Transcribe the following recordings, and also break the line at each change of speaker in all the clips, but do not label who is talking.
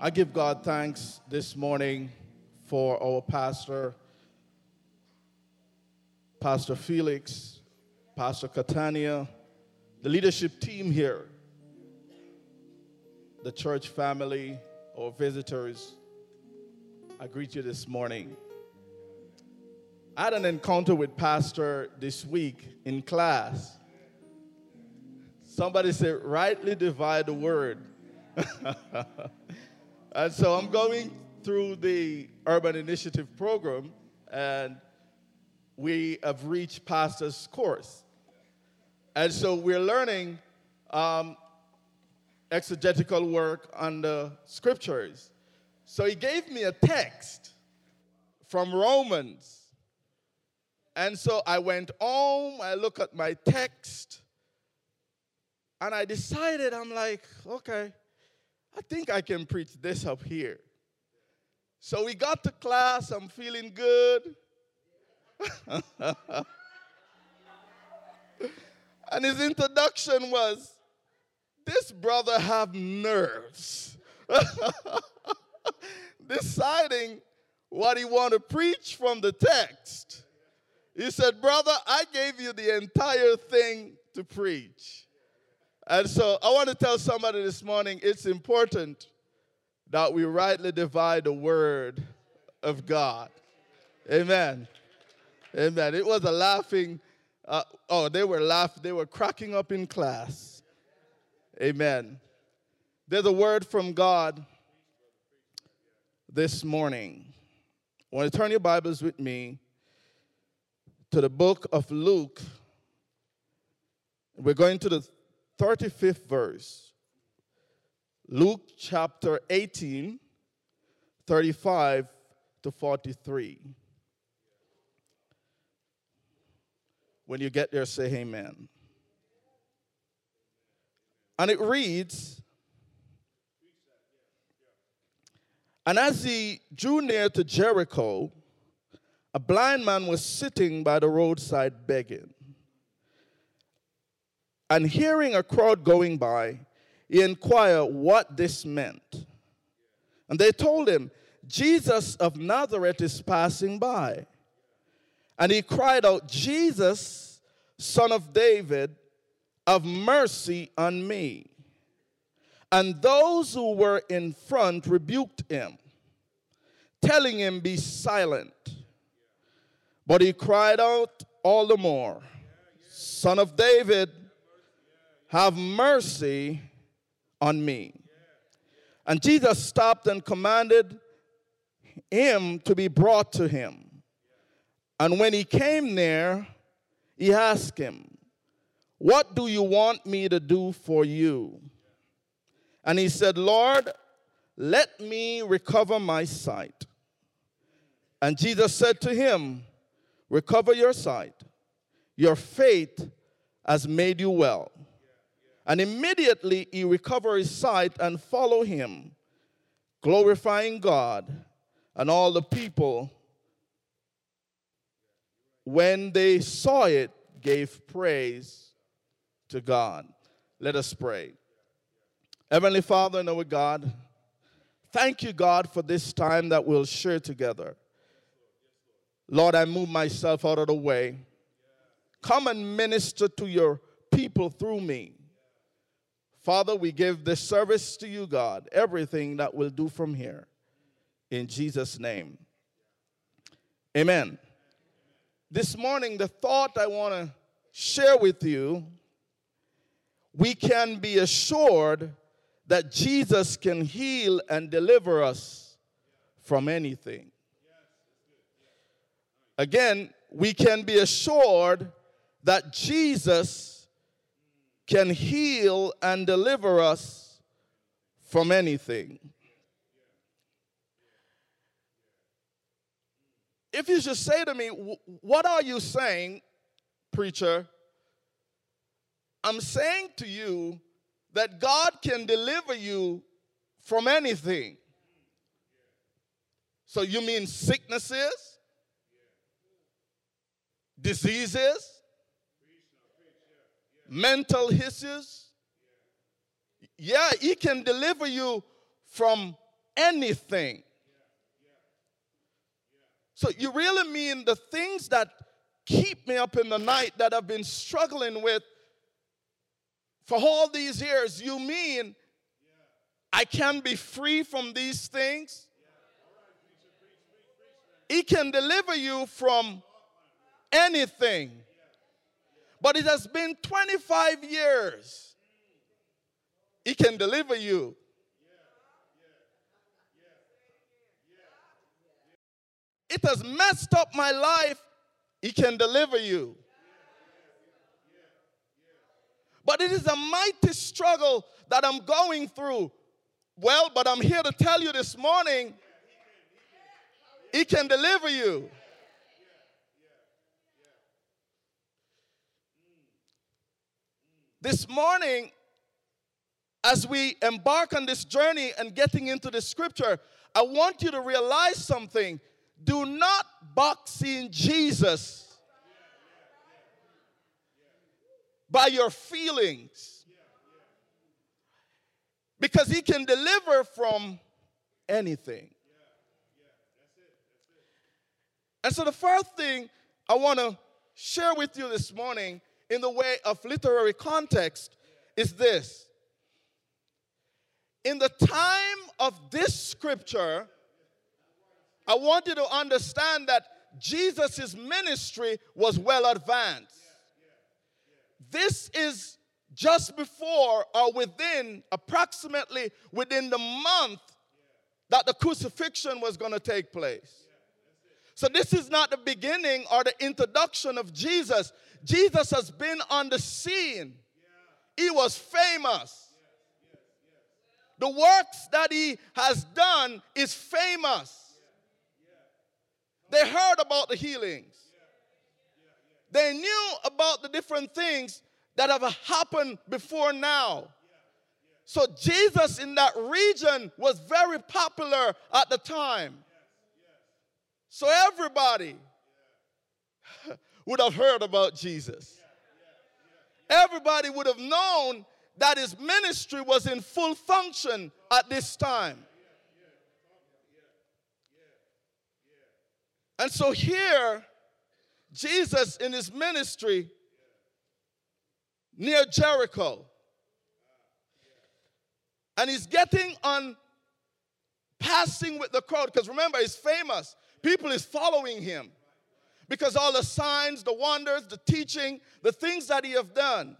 I give God thanks this morning for our pastor, Pastor Felix, Pastor Catania, the leadership team here, the church family, our visitors. I greet you this morning. I had an encounter with Pastor this week in class. Somebody said, rightly divide the word. and so I'm going through the Urban Initiative program, and we have reached Pastor's course. And so we're learning um, exegetical work on the scriptures. So he gave me a text from Romans. And so I went home, I looked at my text, and I decided, I'm like, okay, I think I can preach this up here. So we got to class, I'm feeling good. and his introduction was, this brother have nerves. Deciding what he want to preach from the text. He said, brother, I gave you the entire thing to preach. And so I want to tell somebody this morning it's important that we rightly divide the word of God. Amen. Amen. It was a laughing, uh, oh, they were laughing, they were cracking up in class. Amen. There's a word from God this morning. I want to turn your Bibles with me to the book of Luke. We're going to the 35th verse. Luke chapter 18, 35 to 43. When you get there, say amen. And it reads And as he drew near to Jericho, a blind man was sitting by the roadside begging. And hearing a crowd going by, he inquired what this meant. And they told him, Jesus of Nazareth is passing by. And he cried out, Jesus, son of David, have mercy on me. And those who were in front rebuked him, telling him, Be silent. But he cried out all the more, Son of David, have mercy on me. And Jesus stopped and commanded him to be brought to him. And when he came near, he asked him, What do you want me to do for you? And he said, Lord, let me recover my sight. And Jesus said to him, Recover your sight. Your faith has made you well. And immediately he recovered his sight and followed him, glorifying God. And all the people, when they saw it, gave praise to God. Let us pray. Heavenly Father and our God, thank you, God, for this time that we'll share together. Lord, I move myself out of the way. Come and minister to your people through me. Father, we give this service to you, God, everything that we'll do from here. In Jesus' name. Amen. This morning, the thought I want to share with you we can be assured that Jesus can heal and deliver us from anything. Again, we can be assured that Jesus can heal and deliver us from anything. If you should say to me, What are you saying, preacher? I'm saying to you that God can deliver you from anything. So you mean sicknesses, diseases, mental issues. Yeah, He can deliver you from anything. So you really mean the things that keep me up in the night that I've been struggling with for all these years, you mean I can be free from these things? He can deliver you from anything. But it has been 25 years. He can deliver you. It has messed up my life. He can deliver you. But it is a mighty struggle that I'm going through. Well, but I'm here to tell you this morning, He can deliver you. This morning, as we embark on this journey and getting into the scripture, I want you to realize something. Do not box in Jesus by your feelings because he can deliver from anything. And so, the first thing I want to share with you this morning in the way of literary context is this. In the time of this scripture, I want you to understand that Jesus' ministry was well advanced. This is just before or within, approximately within the month that the crucifixion was going to take place. So, this is not the beginning or the introduction of Jesus. Jesus has been on the scene, he was famous. The works that he has done is famous. They heard about the healings. They knew about the different things that have happened before now. So Jesus in that region was very popular at the time. So everybody would have heard about Jesus. Everybody would have known that his ministry was in full function at this time. And so here, Jesus in his ministry near Jericho. And he's getting on passing with the crowd because remember, he's famous. People is following him because all the signs, the wonders, the teaching, the things that he have done.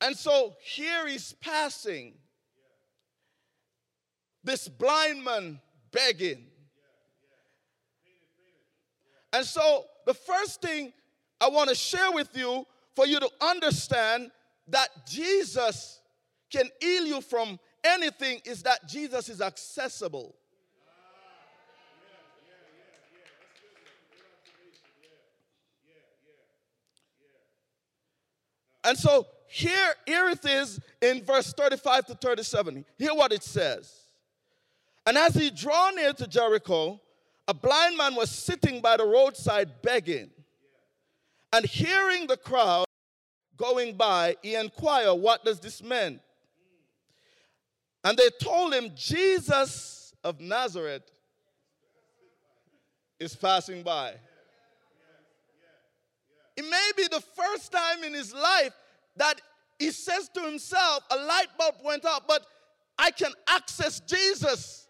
And so here he's passing. This blind man begging. And so the first thing I want to share with you for you to understand that Jesus can heal you from anything is that Jesus is accessible. And so here, here it is in verse 35 to 37. Hear what it says. And as he drew near to Jericho, a blind man was sitting by the roadside begging. And hearing the crowd going by, he inquired, What does this mean? And they told him, Jesus of Nazareth is passing by. Be the first time in his life that he says to himself, A light bulb went up, but I can access Jesus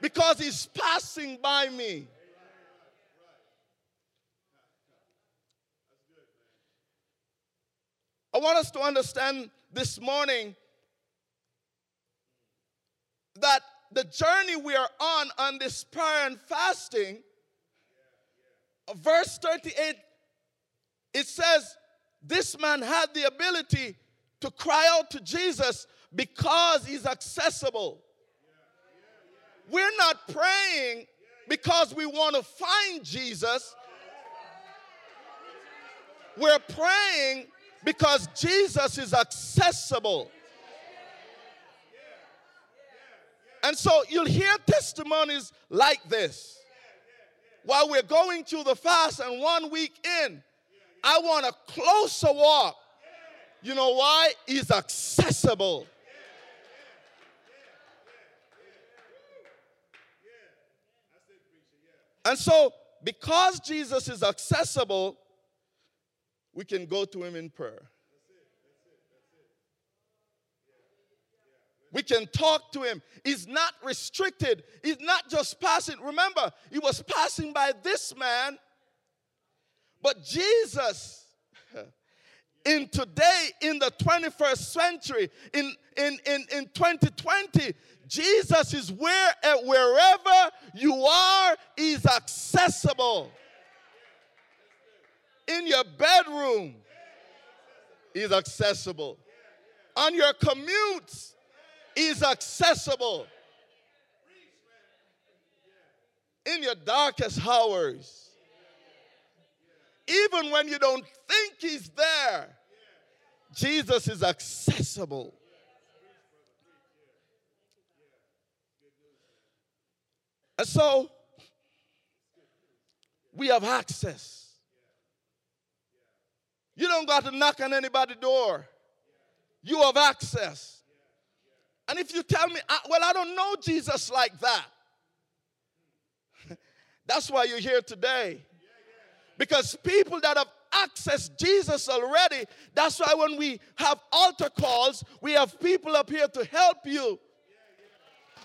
because he's passing by me. I want us to understand this morning that the journey we are on on this prayer and fasting, verse 38, it says, This man had the ability to cry out to Jesus because he's accessible. We're not praying because we want to find Jesus. We're praying because Jesus is accessible. And so you'll hear testimonies like this. While we're going through the fast and one week in, I want a closer walk. You know why? It's accessible. And so, because Jesus is accessible, we can go to him in prayer. We can talk to him. He's not restricted. He's not just passing. Remember, he was passing by this man but Jesus in today, in the 21st century, in, in, in, in 2020, Jesus is where wherever you are, is accessible. In your bedroom, is accessible. On your commutes, is accessible. In your darkest hours, even when you don't think He's there, Jesus is accessible. And so we have access. You don't got to knock on anybody's door. You have access. And if you tell me, ah, well, I don't know Jesus like that, that's why you're here today. Because people that have accessed Jesus already, that's why when we have altar calls, we have people up here to help you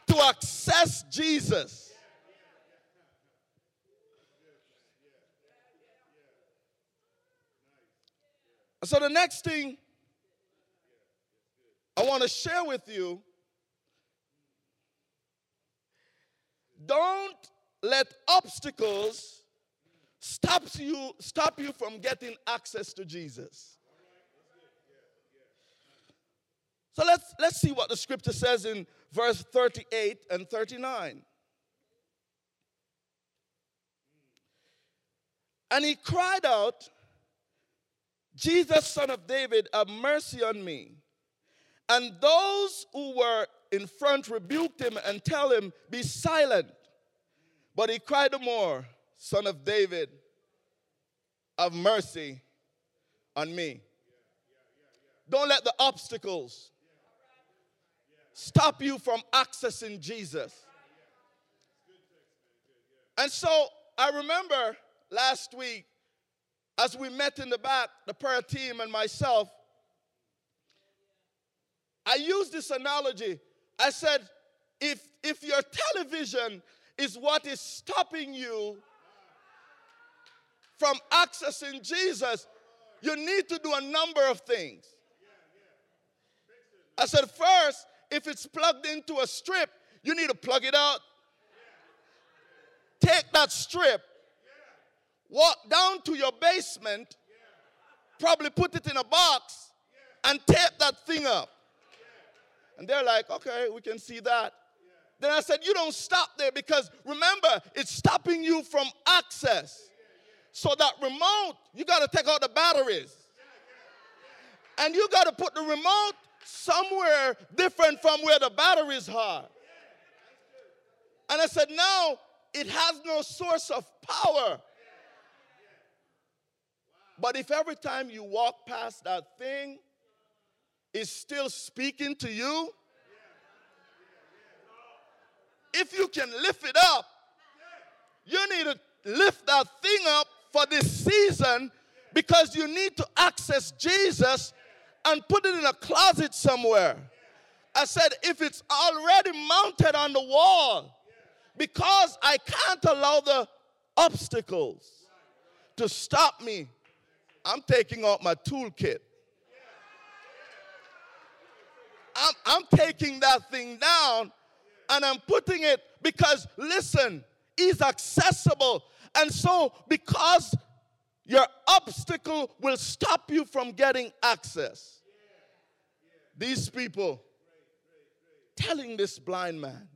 to access Jesus. So, the next thing I want to share with you don't let obstacles stop you, stop you from getting access to Jesus. So let's, let's see what the scripture says in verse 38 and 39. And he cried out, Jesus, son of David, have mercy on me. And those who were in front rebuked him and tell him, Be silent. But he cried the more, Son of David, have mercy on me. Don't let the obstacles stop you from accessing Jesus. And so I remember last week as we met in the back, the prayer team and myself, I used this analogy. I said, if, if your television is what is stopping you from accessing Jesus, you need to do a number of things. I said, first, if it's plugged into a strip, you need to plug it out. Take that strip walk down to your basement, probably put it in a box, and tape that thing up. And they're like, okay, we can see that. Then I said, you don't stop there because remember, it's stopping you from access. So that remote, you got to take out the batteries. And you got to put the remote somewhere different from where the batteries are. And I said, now it has no source of power. But if every time you walk past that thing, it's still speaking to you, if you can lift it up, you need to lift that thing up for this season because you need to access Jesus and put it in a closet somewhere. I said, if it's already mounted on the wall, because I can't allow the obstacles to stop me I'm taking out my toolkit. I'm, I'm taking that thing down and I'm putting it because, listen, is accessible. And so, because your obstacle will stop you from getting access, these people telling this blind man,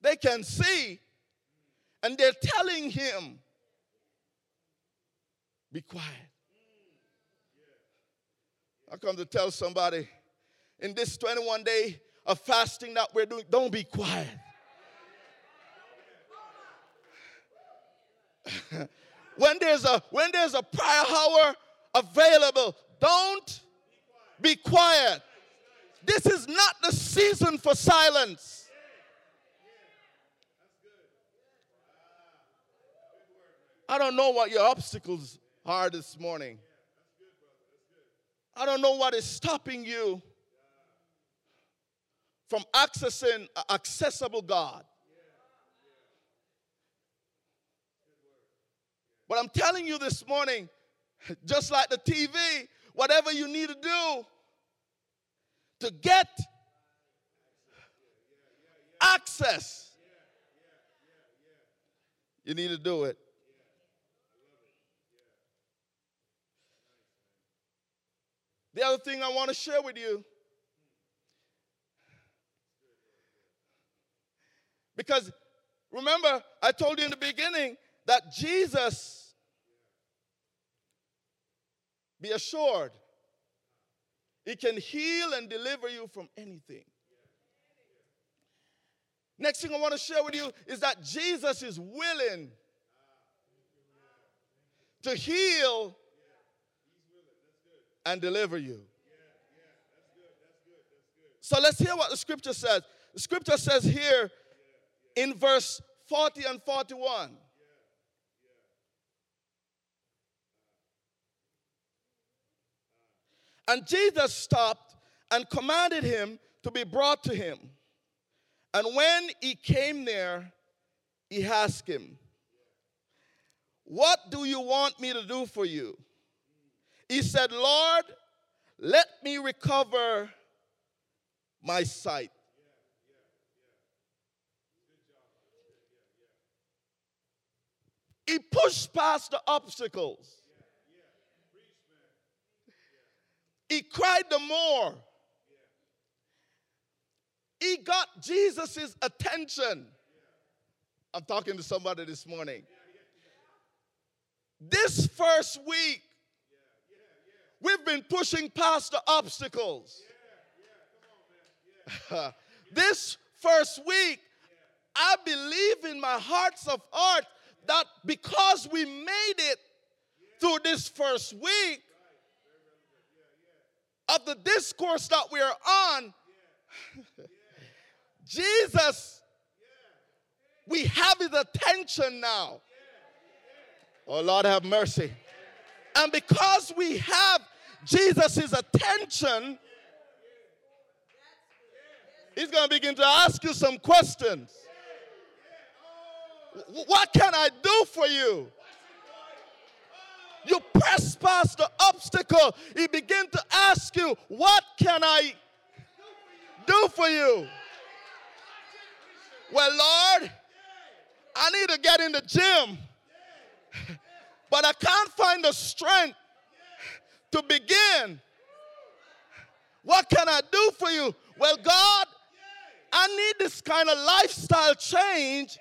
they can see, and they're telling him, be quiet. I come to tell somebody in this 21 day of fasting that we're doing, don't be quiet. When there's a when there's a prayer hour available, don't be quiet. This is not the season for silence. I don't know what your obstacles are this morning. I don't know what is stopping you from accessing accessible God. But I'm telling you this morning, just like the TV, whatever you need to do to get access, you need to do it. The other thing I want to share with you because remember, I told you in the beginning that Jesus, be assured, he can heal and deliver you from anything. Next thing I want to share with you is that Jesus is willing to heal and deliver you. So let's hear what the scripture says. The scripture says here in verse 40 and 41. And Jesus stopped and commanded him to be brought to him. And when he came there, he asked him, What do you want me to do for you? He said, Lord, let me recover my sight. He pushed past the obstacles. He cried the more. He got Jesus' attention. I'm talking to somebody this morning. This first week, We've been pushing past the obstacles. this first week, I believe in my hearts of heart that because we made it through this first week of the discourse that we are on, Jesus, we have his attention now. Oh, Lord, have mercy. And because we have Jesus' attention, he's going to begin to ask you some questions. What can I do for you? You press past the obstacle. He begin to ask you, What can I do for you? Well, Lord, I need to get in the gym, but I can't find the strength to begin. What can I do for you? Well, God, I need this kind of lifestyle change.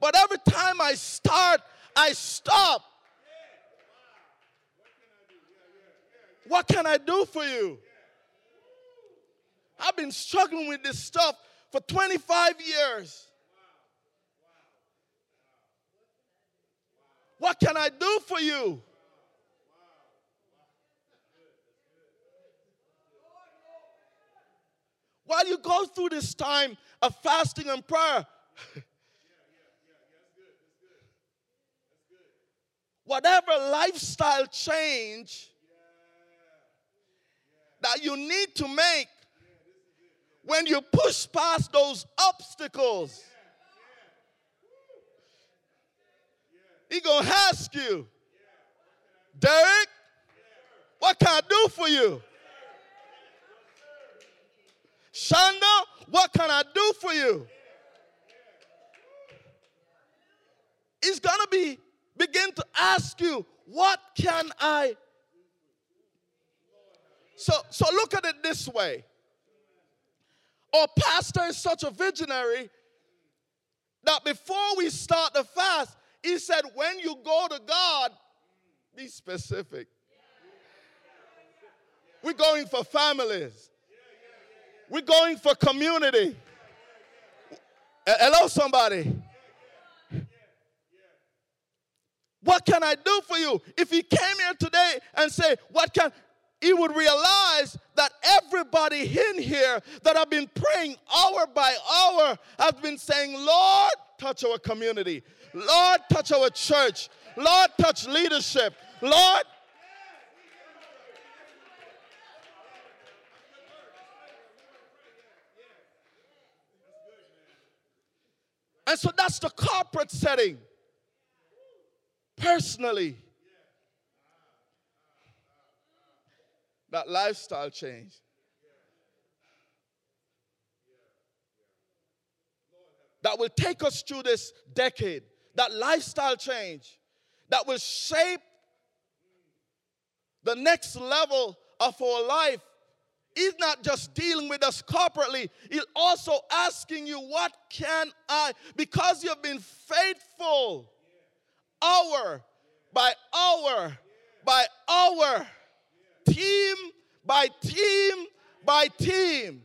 But every time I start, I stop. What can I do for you? I've been struggling with this stuff for 25 years. What can I do for you? While you go through this time of fasting and prayer, whatever lifestyle change that you need to make when you push past those obstacles, he gonna ask you, Derek, what can I do for you? Shonda, what can I do for you? He's gonna be begin to ask you, what can I? So, so look at it this way. Our pastor is such a visionary that before we start the fast, he said, when you go to God, be specific. We're going for families. We're going for community. Hello, somebody. What can I do for you? If he came here today and say, What can he would realize that everybody in here that have been praying hour by hour have been saying, Lord, touch our community. Lord, touch our church. Lord, touch leadership. Lord, And so that's the corporate setting. Personally, that lifestyle change. That will take us through this decade. That lifestyle change that will shape the next level of our life He's not just dealing with us corporately, He's also asking you, What can I? Because you've been faithful hour by hour by hour, team by team by team.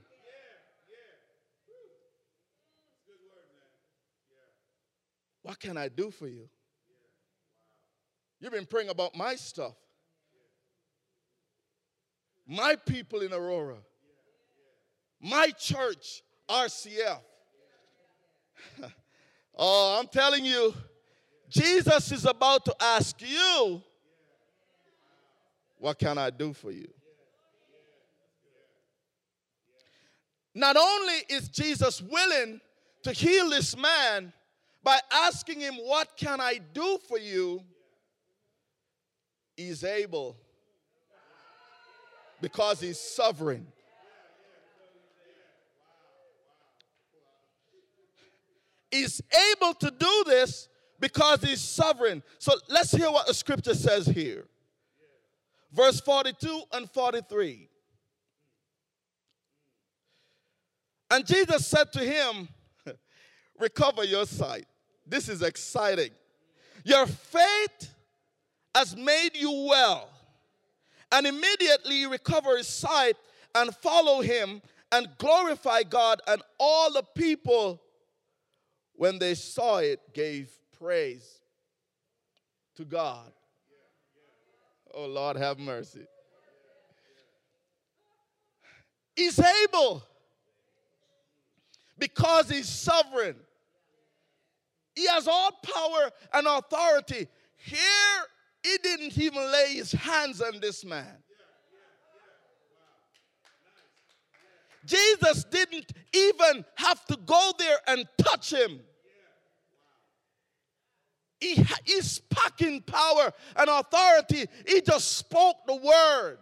What can I do for you? You've been praying about my stuff my people in Aurora, my church, RCF. oh, I'm telling you, Jesus is about to ask you, What can I do for you? Not only is Jesus willing to heal this man by asking him, What can I do for you? He's able because he's sovereign. He's able to do this because he's sovereign. So let's hear what the scripture says here. Verse 42 and 43. And Jesus said to him, Recover your sight. This is exciting. Your faith has made you well and immediately recover his sight and follow him and glorify God. And all the people, when they saw it, gave praise to God. Oh, Lord, have mercy. He's able because he's sovereign. He has all power and authority. Here he didn't even lay his hands on this man. Jesus didn't even have to go there and touch him. He, he's packing power and authority. He just spoke the word.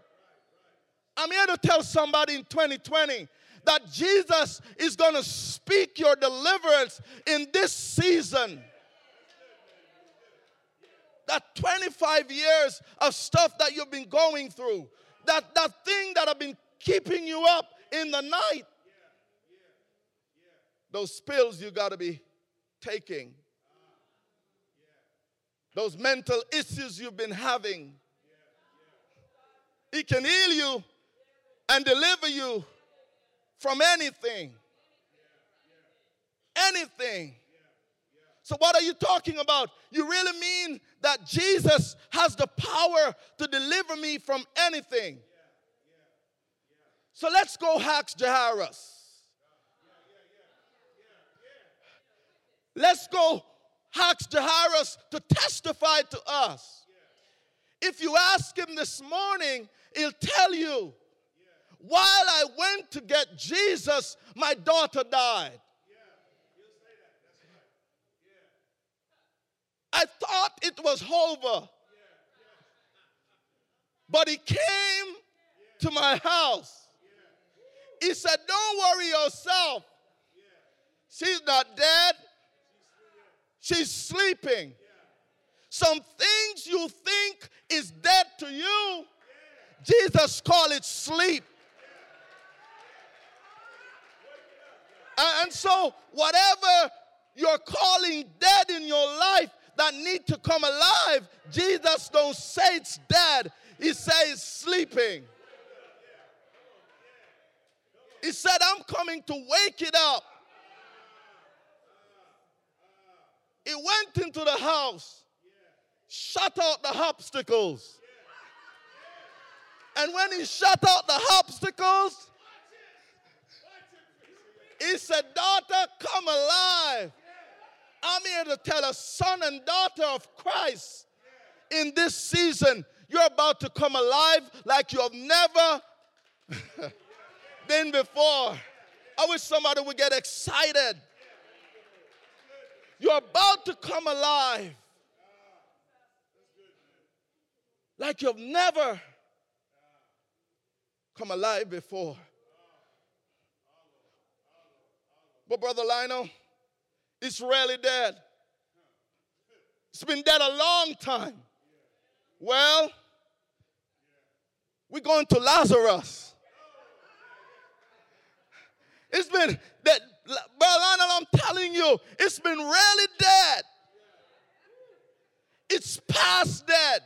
I'm here to tell somebody in 2020 that Jesus is going to speak your deliverance in this season that 25 years of stuff that you've been going through, that, that thing that have been keeping you up in the night, those pills you got to be taking, those mental issues you've been having. He can heal you and deliver you from anything. Anything. So, what are you talking about? You really mean that Jesus has the power to deliver me from anything? So, let's go ask Jairus. Let's go ask Jairus to testify to us. If you ask him this morning, he'll tell you, while I went to get Jesus, my daughter died. I thought it was over. But he came to my house. He said, Don't worry yourself. She's not dead, she's sleeping. Some things you think is dead to you, Jesus called it sleep. And so, whatever you're calling dead in your life, that need to come alive, Jesus don't say it's dead. He says sleeping. He said, I'm coming to wake it up. He went into the house, shut out the obstacles. And when he shut out the obstacles, he said, Daughter, come alive. I'm here to tell a son and daughter of Christ in this season, you're about to come alive like you have never been before. I wish somebody would get excited. You're about to come alive like you've never come alive before. But, Brother Lionel, it's really dead. It's been dead a long time. Well, we're going to Lazarus. It's been that, Brother I'm telling you, it's been really dead. It's past dead.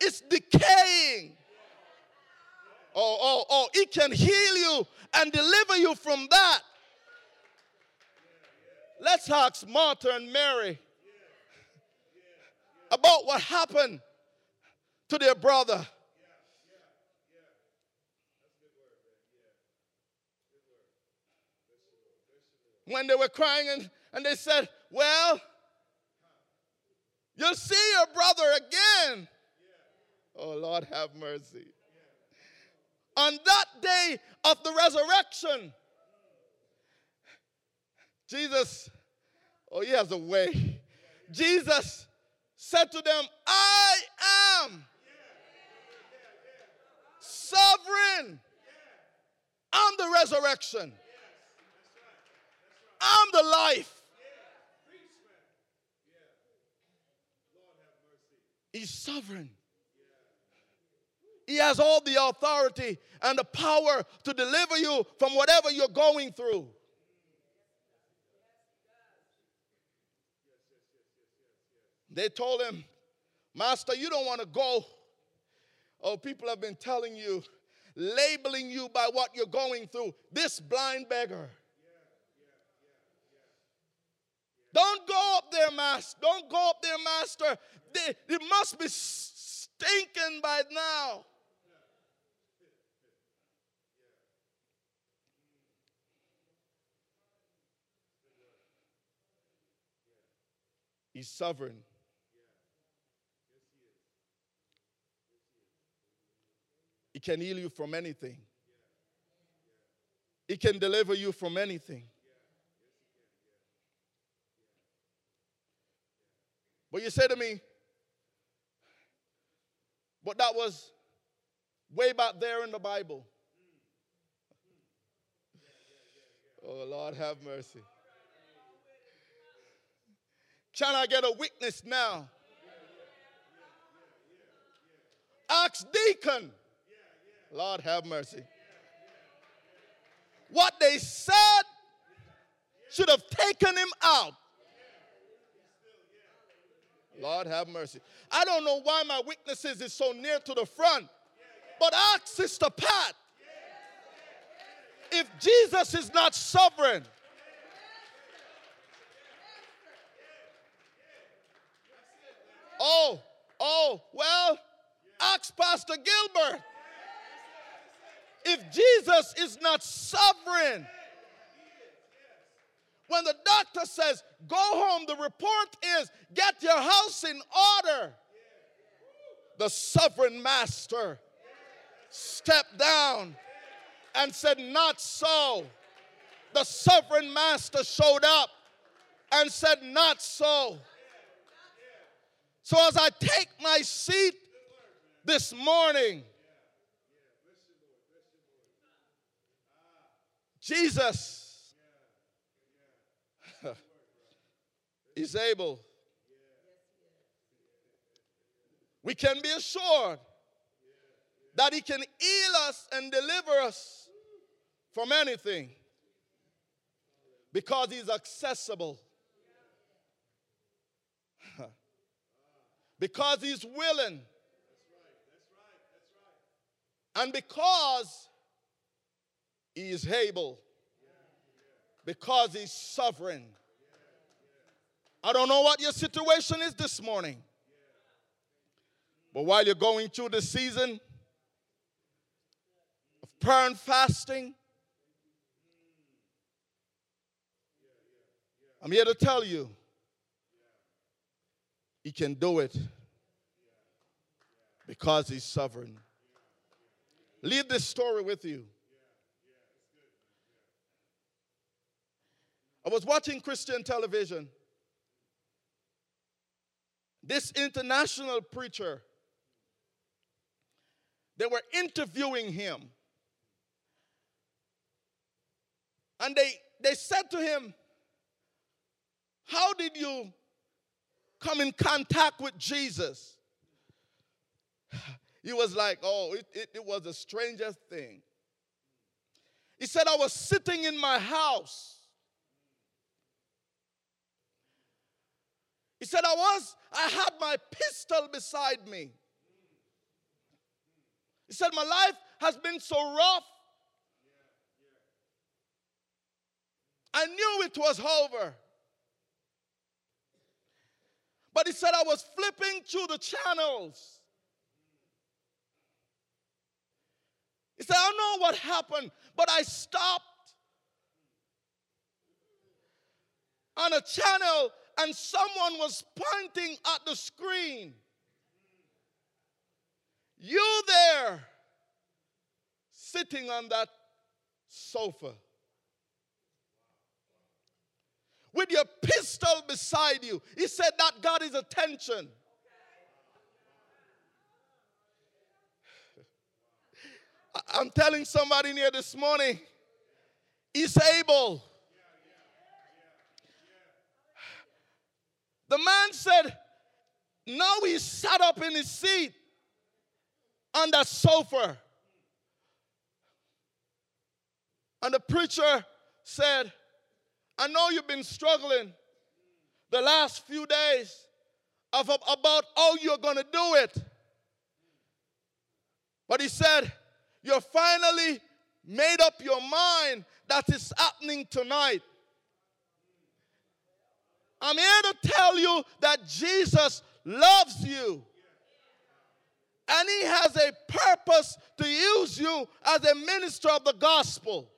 It's decaying. Oh, oh, oh, it can heal you and deliver you from that. Let's ask Martha and Mary about what happened to their brother. When they were crying and, and they said, Well, you'll see your brother again. Oh, Lord, have mercy. On that day of the resurrection, Jesus, oh, he has a way. Jesus said to them, I am sovereign. I'm the resurrection. I'm the life. He's sovereign. He has all the authority and the power to deliver you from whatever you're going through. They told him, Master, you don't want to go. Oh, people have been telling you, labeling you by what you're going through. This blind beggar. Don't go up there, master. Don't go up there, master. They, it must be stinking by now. He's sovereign. He can heal you from anything. He can deliver you from anything. But you say to me, but that was way back there in the Bible. Oh, Lord, have mercy. Can I get a witness now? Ask deacon. Lord have mercy. What they said should have taken him out. Lord have mercy. I don't know why my witnesses is so near to the front, but ask Sister Pat if Jesus is not sovereign. Oh, oh, well, ask Pastor Gilbert if Jesus is not sovereign. When the doctor says, go home, the report is, get your house in order. The sovereign master stepped down and said, Not so. The sovereign master showed up and said, Not so. So as I take my seat this morning, Jesus is able. We can be assured that He can heal us and deliver us from anything because He's accessible. because He's willing. And because he is able because He's sovereign. I don't know what your situation is this morning, but while you're going through the season of prayer and fasting, I'm here to tell you He can do it because He's sovereign. Leave this story with you. I was watching Christian television. This international preacher, they were interviewing him. And they, they said to him, How did you come in contact with Jesus? He was like, Oh, it, it, it was the strangest thing. He said, I was sitting in my house. He said, I was, I had my pistol beside me. He said, My life has been so rough. I knew it was over. But he said, I was flipping through the channels. He said, I don't know what happened, but I stopped on a channel and someone was pointing at the screen. You there, sitting on that sofa with your pistol beside you. He said that got his attention. I'm telling somebody here this morning, he's able. The man said, now he sat up in his seat on that sofa. And the preacher said, I know you've been struggling the last few days of, about how you're going to do it. But he said, You're finally made up your mind that is happening tonight. I'm here to tell you that Jesus loves you. And he has a purpose to use you as a minister of the gospel.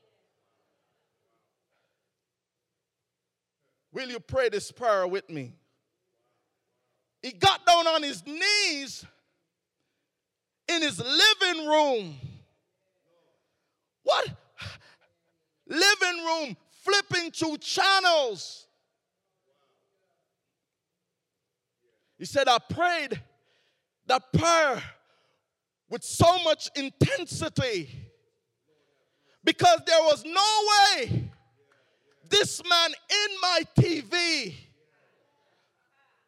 Will you pray this prayer with me? He got down on his knees in his living room. What? Living room, flipping through channels. He said, I prayed that prayer with so much intensity because there was no way this man in my TV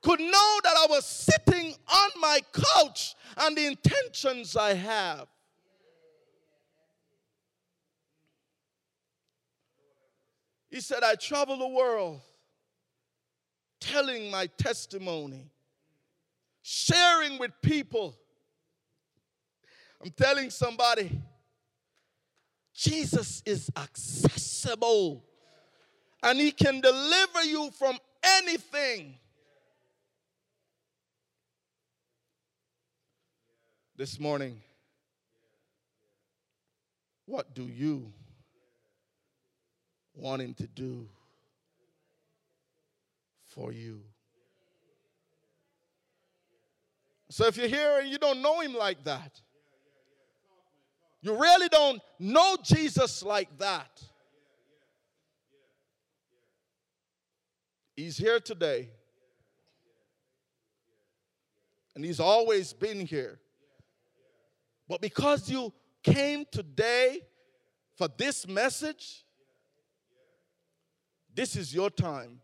could know that I was sitting on my couch and the intentions I have. He said, I travel the world telling my testimony, sharing with people. I'm telling somebody, Jesus is accessible and He can deliver you from anything. This morning, what do you want Him to do for you? So if you're here and you don't know Him like that, you really don't know Jesus like that. He's here today. And he's always been here. But because you came today for this message, this is your time.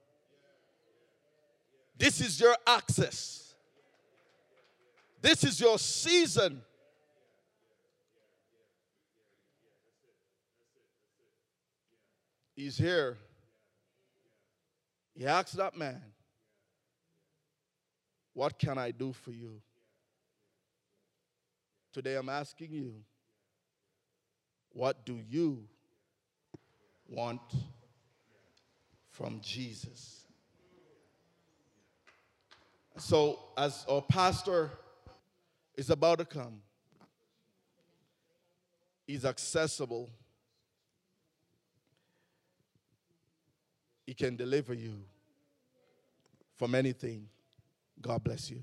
This is your access. This is your season. He's here. He asked that man, What can I do for you? Today I'm asking you, What do you want from Jesus? So, as our pastor is about to come, he's accessible He can deliver you from anything. God bless you.